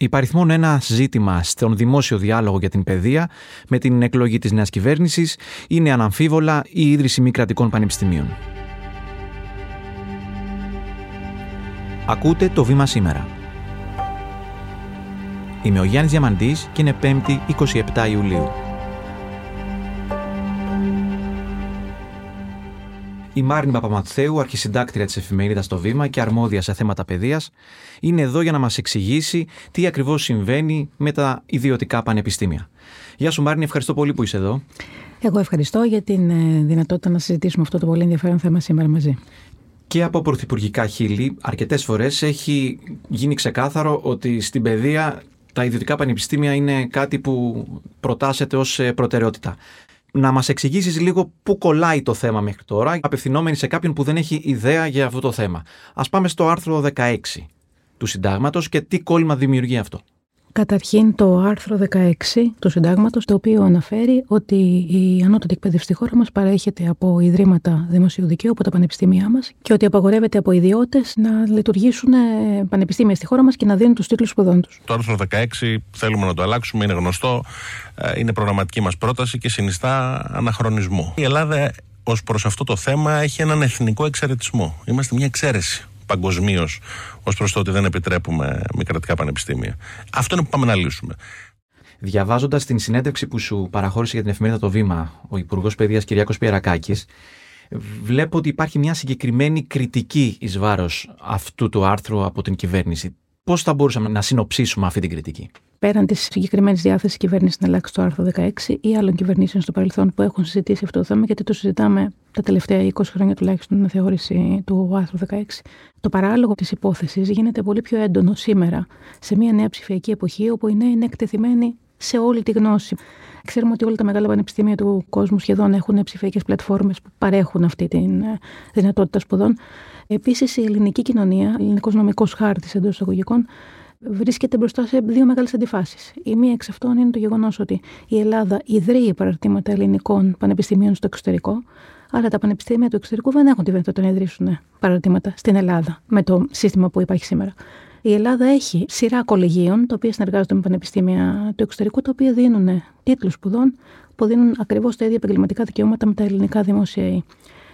Υπαριθμόν ένα ζήτημα στον δημόσιο διάλογο για την παιδεία με την εκλογή της νέας κυβέρνησης είναι αναμφίβολα η ίδρυση μη κρατικών πανεπιστημίων. Ακούτε το βήμα σήμερα. Είμαι ο Γιάννης Διαμαντής και είναι 5η 27 Ιουλίου. Η Μάρνη Παπαμαθέου, αρχισυντάκτρια της εφημερίδας Το Βήμα και αρμόδια σε θέματα παιδείας, είναι εδώ για να μας εξηγήσει τι ακριβώς συμβαίνει με τα ιδιωτικά πανεπιστήμια. Γεια σου, Μάρνη, ευχαριστώ πολύ που είσαι εδώ. Εγώ ευχαριστώ για την ε, δυνατότητα να συζητήσουμε αυτό το πολύ ενδιαφέρον θέμα σήμερα μαζί. Και από πρωθυπουργικά χείλη, αρκετές φορές έχει γίνει ξεκάθαρο ότι στην παιδεία τα ιδιωτικά πανεπιστήμια είναι κάτι που προτάσεται ως ε, προτεραιότητα να μας εξηγήσεις λίγο πού κολλάει το θέμα μέχρι τώρα, απευθυνόμενοι σε κάποιον που δεν έχει ιδέα για αυτό το θέμα. Ας πάμε στο άρθρο 16 του συντάγματος και τι κόλλημα δημιουργεί αυτό. Καταρχήν το άρθρο 16 του συντάγματος, το οποίο αναφέρει ότι η ανώτατη εκπαίδευση στη χώρα μας παρέχεται από ιδρύματα δημοσίου δικαίου, από τα πανεπιστήμια μας και ότι απαγορεύεται από ιδιώτες να λειτουργήσουν ε, πανεπιστήμια στη χώρα μας και να δίνουν τους τίτλους σπουδών τους. Το άρθρο 16 θέλουμε να το αλλάξουμε, είναι γνωστό, ε, είναι προγραμματική μας πρόταση και συνιστά αναχρονισμό. Η Ελλάδα ως προς αυτό το θέμα έχει έναν εθνικό εξαιρετισμό. Είμαστε μια εξαίρεση παγκοσμίως ως προς το ότι δεν επιτρέπουμε μη κρατικά πανεπιστήμια. Αυτό είναι που πάμε να λύσουμε. Διαβάζοντας την συνέντευξη που σου παραχώρησε για την εφημερίδα Το Βήμα ο Υπουργός Παιδείας Κυριάκος Πιερακάκης, βλέπω ότι υπάρχει μια συγκεκριμένη κριτική εις βάρος αυτού του άρθρου από την κυβέρνηση. Πώς θα μπορούσαμε να συνοψίσουμε αυτή την κριτική; Πέραν της συγκεκριμένης διάθεσης κυβέρνησης να αλλάξει το άρθρο 16 ή άλλων κυβερνήσεων στο παρελθόν που έχουν συζητήσει αυτό το θέμα, γιατί το συζητάμε τα τελευταία 20 χρόνια τουλάχιστον την αναθεώρηση του άρθρου 16. Το παράλογο της υπόθεσης γίνεται πολύ πιο έντονο σήμερα, σε μια νέα ψηφιακή εποχή, όπου οι νέοι είναι εκτεθειμένοι σε όλη τη γνώση. Ξέρουμε ότι όλα τα μεγάλα πανεπιστήμια του κόσμου σχεδόν έχουν ψηφιακές πλατφόρμες που παρέχουν αυτή τη ε, δυνατότητα σπουδών. Επίσης, η ελληνική κοινωνία, ελληνικός νομικός χάρτης εντός εισαγωγικών, βρίσκεται μπροστά σε δύο μεγάλες αντιφάσεις. Η μία εξ αυτών είναι το γεγονός ότι η Ελλάδα ιδρύει παραρτήματα ελληνικών πανεπιστημίων στο εξωτερικό, αλλά τα πανεπιστήμια του εξωτερικού δεν έχουν τη δυνατότητα να ιδρύσουν παραρτήματα στην Ελλάδα με το σύστημα που υπάρχει σήμερα. Η Ελλάδα έχει σειρά κολεγίων, τα οποία συνεργάζονται με πανεπιστήμια του εξωτερικού, τα οποία δίνουν τίτλους σπουδών που δίνουν ακριβώς τα ίδια επαγγελματικά δικαιώματα με τα ελληνικά δημόσια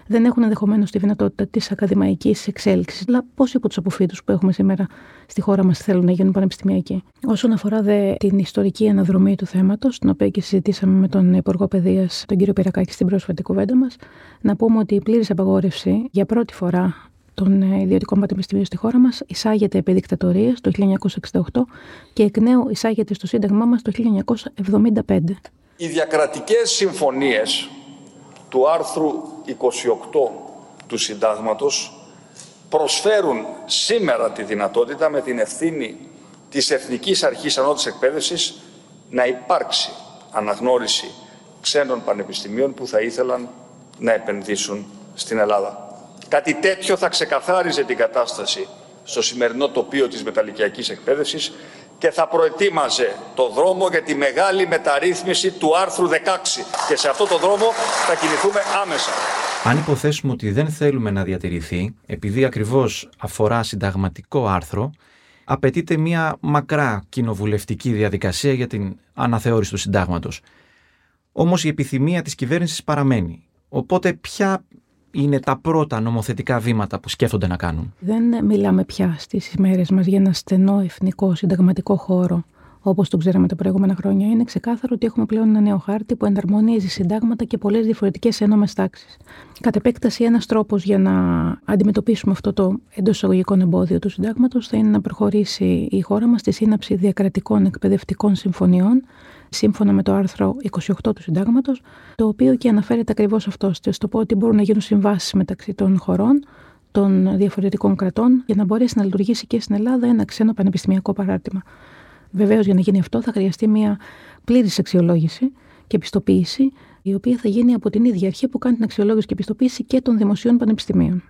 δεν έχουν ενδεχομένως τη δυνατότητα της ακαδημαϊκής εξέλιξης. Αλλά πόσοι από τους αποφύτους που έχουμε σήμερα στη χώρα μας θέλουν να γίνουν πανεπιστημιακοί; Όσον αφορά δε την ιστορική αναδρομή του θέματος, την οποία και συζητήσαμε με τον Υπουργό Παιδείας, τον κύριο Πυρακάκη, στην πρόσφατη κουβέντα μας, να πούμε ότι η πλήρης απαγόρευση για πρώτη φορά των ιδιωτικών πανεπιστημίων στη χώρα μας εισάγεται επί δικτατορίας το 1968 και εκ νέου εισάγεται στο Σύνταγμά μας το 1975. Οι διακρατικές συμφωνίες του άρθρου 28 του Συντάγματος προσφέρουν σήμερα τη δυνατότητα με την ευθύνη της Εθνικής Αρχής Ανώτης Εκπαίδευσης να υπάρξει αναγνώριση ξένων πανεπιστημίων που θα ήθελαν να επενδύσουν στην Ελλάδα. Κάτι τέτοιο θα ξεκαθάριζε την κατάσταση στο σημερινό τοπίο της μεταλλικιακής εκπαίδευσης και θα προετοίμαζε το δρόμο για τη μεγάλη μεταρρύθμιση του άρθρου 16. Και σε αυτό το δρόμο θα κινηθούμε άμεσα. Αν υποθέσουμε ότι δεν θέλουμε να διατηρηθεί, επειδή ακριβώς αφορά συνταγματικό άρθρο, απαιτείται μια μακρά κοινοβουλευτική διαδικασία για την αναθεώρηση του συντάγματος. Όμως η επιθυμία της κυβέρνησης παραμένει. Οπότε ποια είναι τα πρώτα νομοθετικά βήματα που σκέφτονται να κάνουν. Δεν μιλάμε πια στις ημέρες μας για ένα στενό εθνικό συνταγματικό χώρο όπως το ξέραμε τα προηγούμενα χρόνια. Είναι ξεκάθαρο ότι έχουμε πλέον ένα νέο χάρτη που εναρμονίζει συντάγματα και πολλές διαφορετικές ένομε τάξεις. Κατ' επέκταση, ένας τρόπος για να αντιμετωπίσουμε αυτό το εντός εισαγωγικών εμπόδιο του συντάγματος θα είναι να προχωρήσει η χώρα μας στη σύναψη διακρατικών εκπαιδευτικών συμφωνιών σύμφωνα με το άρθρο 28 του Συντάγματος, το οποίο και αναφέρεται ακριβώς αυτό, στο πω ότι μπορούν να γίνουν συμβάσεις μεταξύ των χωρών, των διαφορετικών κρατών, για να μπορέσει να λειτουργήσει και στην Ελλάδα ένα ξένο πανεπιστημιακό παράρτημα. Βεβαίως, για να γίνει αυτό, θα χρειαστεί μια πλήρης αξιολόγηση και επιστοποίηση, η οποία θα γίνει από την ίδια αρχή που κάνει την αξιολόγηση και επιστοποίηση και των δημοσίων πανεπιστημίων.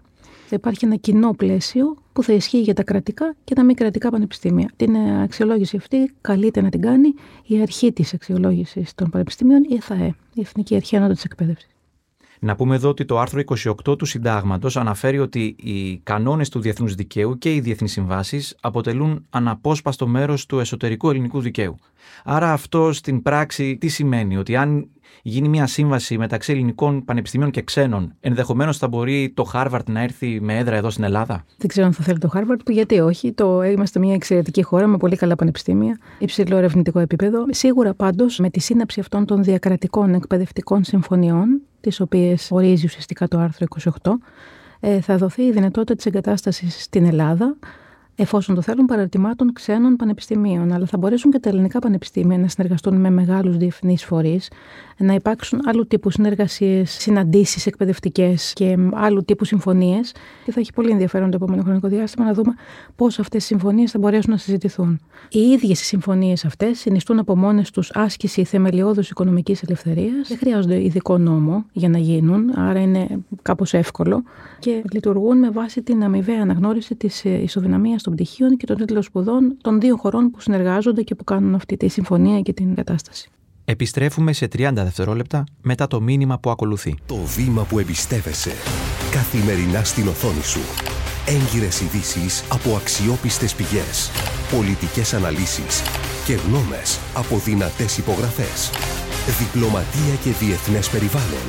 Θα υπάρχει ένα κοινό πλαίσιο που θα ισχύει για τα κρατικά και τα μη κρατικά πανεπιστήμια. Την αξιολόγηση αυτή καλείται να την κάνει η αρχή της αξιολόγησης των πανεπιστημίων, η ΕΘΑΕ, η Εθνική Αρχή Ανώτατης Εκπαίδευσης. Να πούμε εδώ ότι το άρθρο 28 του Συντάγματος αναφέρει ότι οι κανόνες του διεθνούς δικαίου και οι διεθνείς συμβάσεις αποτελούν αναπόσπαστο μέρος του εσωτερικού ελληνικού δικαίου. Άρα αυτό στην πράξη τι σημαίνει, ότι αν γίνει μια σύμβαση μεταξύ ελληνικών πανεπιστημίων και ξένων, ενδεχομένως θα μπορεί το Χάρβαρντ να έρθει με έδρα εδώ στην Ελλάδα. Δεν ξέρω αν θα θέλει το Χάρβαρντ, γιατί όχι. Το, είμαστε μια εξαιρετική χώρα με πολύ καλά πανεπιστήμια, υψηλό ερευνητικό επίπεδο. Σίγουρα πάντως με τη σύναψη αυτών των διακρατικών εκπαιδευτικών συμφωνιών, τις οποίες ορίζει ουσιαστικά το άρθρο 28, ε, θα δοθεί η δυνατότητα της εγκατάστασης στην Ελλάδα εφόσον το θέλουν, παραρτημάτων ξένων πανεπιστημίων. Αλλά θα μπορέσουν και τα ελληνικά πανεπιστήμια να συνεργαστούν με μεγάλους διεθνείς φορείς, να υπάρξουν άλλου τύπου συνεργασίες, συναντήσεις εκπαιδευτικές και άλλου τύπου συμφωνίες. Και θα έχει πολύ ενδιαφέρον το επόμενο χρονικό διάστημα να δούμε πώς αυτές οι συμφωνίες θα μπορέσουν να συζητηθούν. Οι ίδιες οι συμφωνίες αυτές συνιστούν από μόνες τους άσκηση θεμελιώδους οικονομικής ελευθερίας. Δεν χρειάζονται ειδικό νόμο για να γίνουν, άρα είναι κάπως εύκολο και λειτουργούν με βάση την αμοιβαία αναγνώριση της ισοδυναμίας των πτυχίων και των τίτλων σπουδών των δύο χωρών που συνεργάζονται και που κάνουν αυτή τη συμφωνία και την κατάσταση. Επιστρέφουμε σε 30 δευτερόλεπτα μετά το μήνυμα που ακολουθεί. Το βήμα που εμπιστεύεσαι. Καθημερινά στην οθόνη σου. Έγκυρες ειδήσεις από αξιόπιστες πηγές. Πολιτικές αναλύσεις και γνώμες από δυνατές υπογραφές. Διπλωματία και διεθνές περιβάλλον.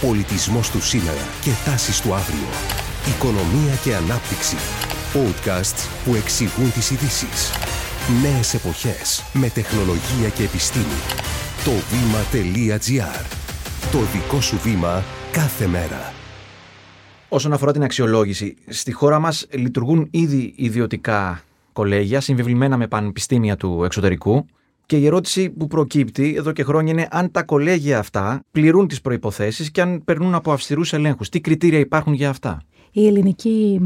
Πολιτισμός του σήμερα και τάσεις του αύριο. Οικονομία και ανάπτυξη Podcasts που εξηγούν τις ειδήσεις. Νέες εποχές με τεχνολογία και επιστήμη. Το βήμα.gr Το δικό σου βήμα κάθε μέρα. Όσον αφορά την αξιολόγηση, στη χώρα μας λειτουργούν ήδη ιδιωτικά κολέγια συμβεβλημένα με πανεπιστήμια του εξωτερικού και η ερώτηση που προκύπτει εδώ και χρόνια είναι αν τα κολέγια αυτά πληρούν τις προϋποθέσεις και αν περνούν από αυστηρούς ελέγχους. Τι κριτήρια υπάρχουν για αυτά; Η ελληνική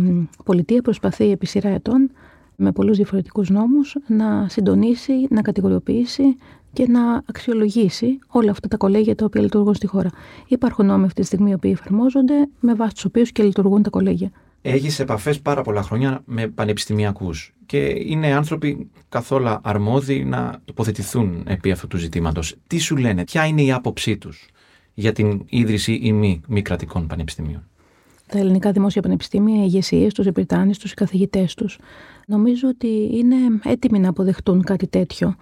πολιτεία προσπαθεί επί σειρά ετών με πολλούς διαφορετικούς νόμους να συντονίσει, να κατηγοριοποιήσει και να αξιολογήσει όλα αυτά τα κολέγια τα οποία λειτουργούν στη χώρα. Υπάρχουν νόμοι αυτή τη στιγμή οι οποίοι εφαρμόζονται με βάση τους οποίους και λειτουργούν τα κολέγια. Έχεις επαφές πάρα πολλά χρόνια με πανεπιστημιακούς και είναι άνθρωποι καθόλου αρμόδιοι να τοποθετηθούν επί αυτού του ζητήματος. Τι σου λένε, ποια είναι η άποψή τους για την ίδρυση ή μη, μη κρατικών πανεπιστημίων; Τα ελληνικά δημόσια πανεπιστήμια, οι ηγεσίες τους, οι Πριτάνες τους, οι καθηγητές τους, νομίζω ότι είναι έτοιμοι να αποδεχτούν κάτι τέτοιο.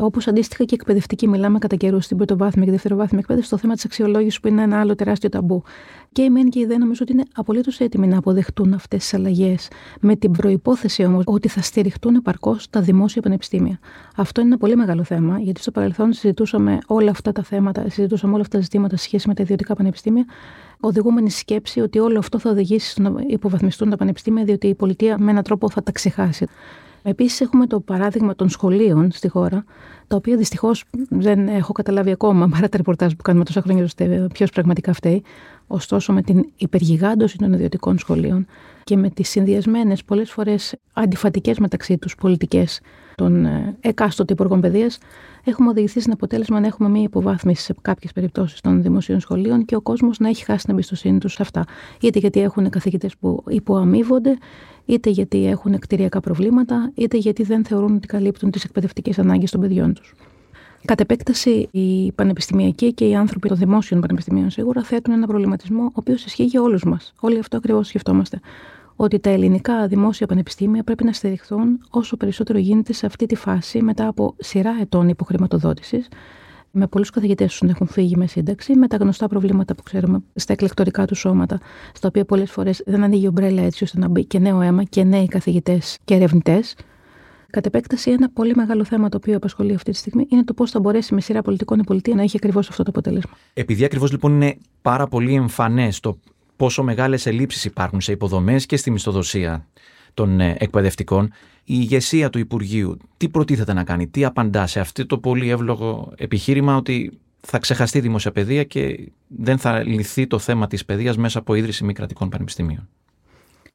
Όπως αντίστοιχα και εκπαιδευτικοί, μιλάμε κατά καιρούς στην πρωτοβάθμια και δευτεροβάθμια εκπαίδευση, στο θέμα της αξιολόγησης που είναι ένα άλλο τεράστιο ταμπού. Και η ΜΕΝ και η ΔΕ νομίζω ότι είναι απολύτως έτοιμοι να αποδεχτούν αυτές τις αλλαγές, με την προπόθεση όμως ότι θα στηριχτούν επαρκώς τα δημόσια πανεπιστήμια. Αυτό είναι ένα πολύ μεγάλο θέμα, γιατί στο παρελθόν συζητούσαμε όλα αυτά τα θέματα, συζητούσαμε όλα αυτά τα ζητήματα σε σχέση με τα ιδιωτικά πανεπιστήμια οδηγούμενη σκέψη ότι όλο αυτό θα οδηγήσει στο να υποβαθμιστούν τα πανεπιστήμια, διότι η πολιτεία με έναν τρόπο θα τα ξεχάσει. Επίσης, έχουμε το παράδειγμα των σχολείων στη χώρα, τα οποία δυστυχώς δεν έχω καταλάβει ακόμα παρά τα ρεπορτάζ που κάνουμε τόσα χρόνια ποιος πραγματικά φταίει. Ωστόσο, με την υπεργιγάντωση των ιδιωτικών σχολείων και με τις συνδυασμένες πολλές φορές αντιφατικές μεταξύ τους πολιτικές των ε, εκάστοτε υπουργών παιδείας, έχουμε οδηγηθεί στην αποτέλεσμα να έχουμε μία υποβάθμιση σε κάποιες περιπτώσεις των δημοσίων σχολείων και ο κόσμος να έχει χάσει την εμπιστοσύνη τους σε αυτά. Είτε γιατί έχουν καθηγητές που υποαμείβονται, είτε γιατί έχουν κτηριακά προβλήματα, είτε γιατί δεν θεωρούν ότι καλύπτουν τις εκπαιδευτικές ανάγκες των παιδιών τους. Κατ' επέκταση, οι πανεπιστημιακοί και οι άνθρωποι των δημόσιων πανεπιστημίων σίγουρα θέτουν ένα προβληματισμό, ο οποίος ισχύει για όλους μας. Όλοι αυτό ακριβώς σκεφτόμαστε ότι τα ελληνικά δημόσια πανεπιστήμια πρέπει να στηριχθούν όσο περισσότερο γίνεται σε αυτή τη φάση μετά από σειρά ετών υποχρηματοδότησης, με πολλούς καθηγητές τους να έχουν φύγει με σύνταξη, με τα γνωστά προβλήματα που ξέρουμε στα εκλεκτορικά του σώματα, στα οποία πολλές φορές δεν ανοίγει ομπρέλα έτσι ώστε να μπει και νέο αίμα και νέοι καθηγητές και ερευνητές. Κατ' επέκταση, ένα πολύ μεγάλο θέμα το οποίο απασχολεί αυτή τη στιγμή είναι το πώς θα μπορέσει με σειρά πολιτικών η πολιτεία να έχει ακριβώς αυτό το αποτέλεσμα. Επειδή ακριβώς λοιπόν είναι πάρα πολύ εμφανές το πόσο μεγάλες ελλείψεις υπάρχουν σε υποδομές και στη μισθοδοσία των ε, εκπαιδευτικών, η ηγεσία του Υπουργείου τι προτίθεται να κάνει, τι απαντά σε αυτό το πολύ εύλογο επιχείρημα ότι θα ξεχαστεί η δημόσια παιδεία και δεν θα λυθεί το θέμα της παιδείας μέσα από ίδρυση μη κρατικών πανεπιστημίων;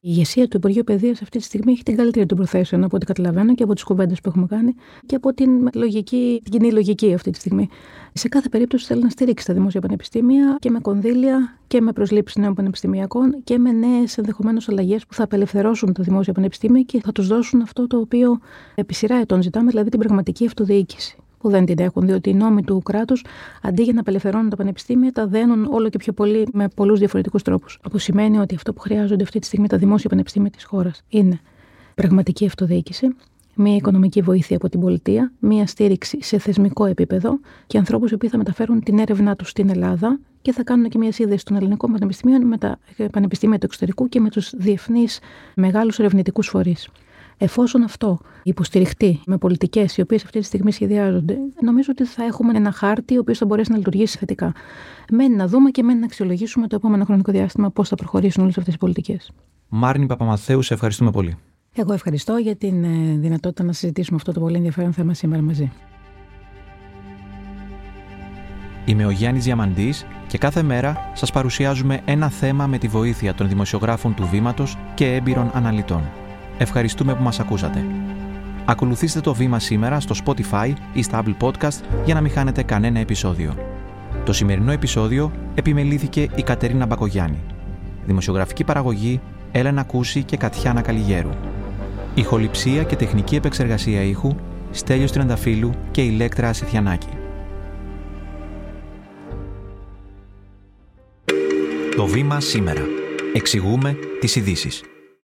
Η ηγεσία του Υπουργείου Παιδείας αυτή τη στιγμή έχει την καλύτερη των προθέσεων από ό,τι καταλαβαίνω και από τις κουβέντες που έχουμε κάνει και από την, λογική, την κοινή λογική αυτή τη στιγμή. Σε κάθε περίπτωση θέλει να στηρίξει τα δημόσια πανεπιστήμια και με κονδύλια και με προσλήψεις νέων πανεπιστημιακών και με νέες ενδεχομένως αλλαγές που θα απελευθερώσουν τα δημόσια πανεπιστήμια και θα τους δώσουν αυτό το οποίο επί σειρά ετών ζητάμε, δηλαδή την πραγματική αυτοδιοίκηση που δεν την έχουν, διότι οι νόμοι του κράτους, αντί για να απελευθερώνουν τα πανεπιστήμια, τα δένουν όλο και πιο πολύ με πολλούς διαφορετικούς τρόπους. Που σημαίνει ότι αυτό που χρειάζονται αυτή τη στιγμή τα δημόσια πανεπιστήμια της χώρας είναι πραγματική αυτοδιοίκηση, μια οικονομική βοήθεια από την πολιτεία, μια στήριξη σε θεσμικό επίπεδο και ανθρώπους οι οποίοι θα μεταφέρουν την έρευνά τους στην Ελλάδα και θα κάνουν και μια σύνδεση των ελληνικών πανεπιστημίων με τα πανεπιστήμια του εξωτερικού και με τους διεθνείς μεγάλους ερευνητικούς φορείς. Εφόσον αυτό υποστηριχτεί με πολιτικές οι οποίες αυτή τη στιγμή σχεδιάζονται, νομίζω ότι θα έχουμε ένα χάρτη ο οποίος θα μπορέσει να λειτουργήσει θετικά. Μένει να δούμε και μένει να αξιολογήσουμε το επόμενο χρονικό διάστημα πώς θα προχωρήσουν όλες αυτές οι πολιτικές. Μάρνη Παπαμαθέους, σε ευχαριστούμε πολύ. Εγώ ευχαριστώ για την ε, δυνατότητα να συζητήσουμε αυτό το πολύ ενδιαφέρον θέμα σήμερα μαζί. Είμαι ο Γιάννης Διαμαντής και κάθε μέρα σας παρουσιάζουμε ένα θέμα με τη βοήθεια των δημοσιογράφων του Βήματος και έμπειρων αναλυτών. Ευχαριστούμε που μας ακούσατε. Ακολουθήστε το Βήμα σήμερα στο Spotify ή στα Apple Podcast για να μην χάνετε κανένα επεισόδιο. Το σημερινό επεισόδιο επιμελήθηκε η Κατερίνα Μπακογιάννη. Δημοσιογραφική παραγωγή Έλενα Κούση και Κατιάνα Καλιγέρου. Ηχοληψία και τεχνική επεξεργασία ήχου Στέλιος Τρενταφύλου και Ηλέκτρα Ασιθιανάκη. Το βήμα σήμερα. Εξηγούμε τις ειδήσεις.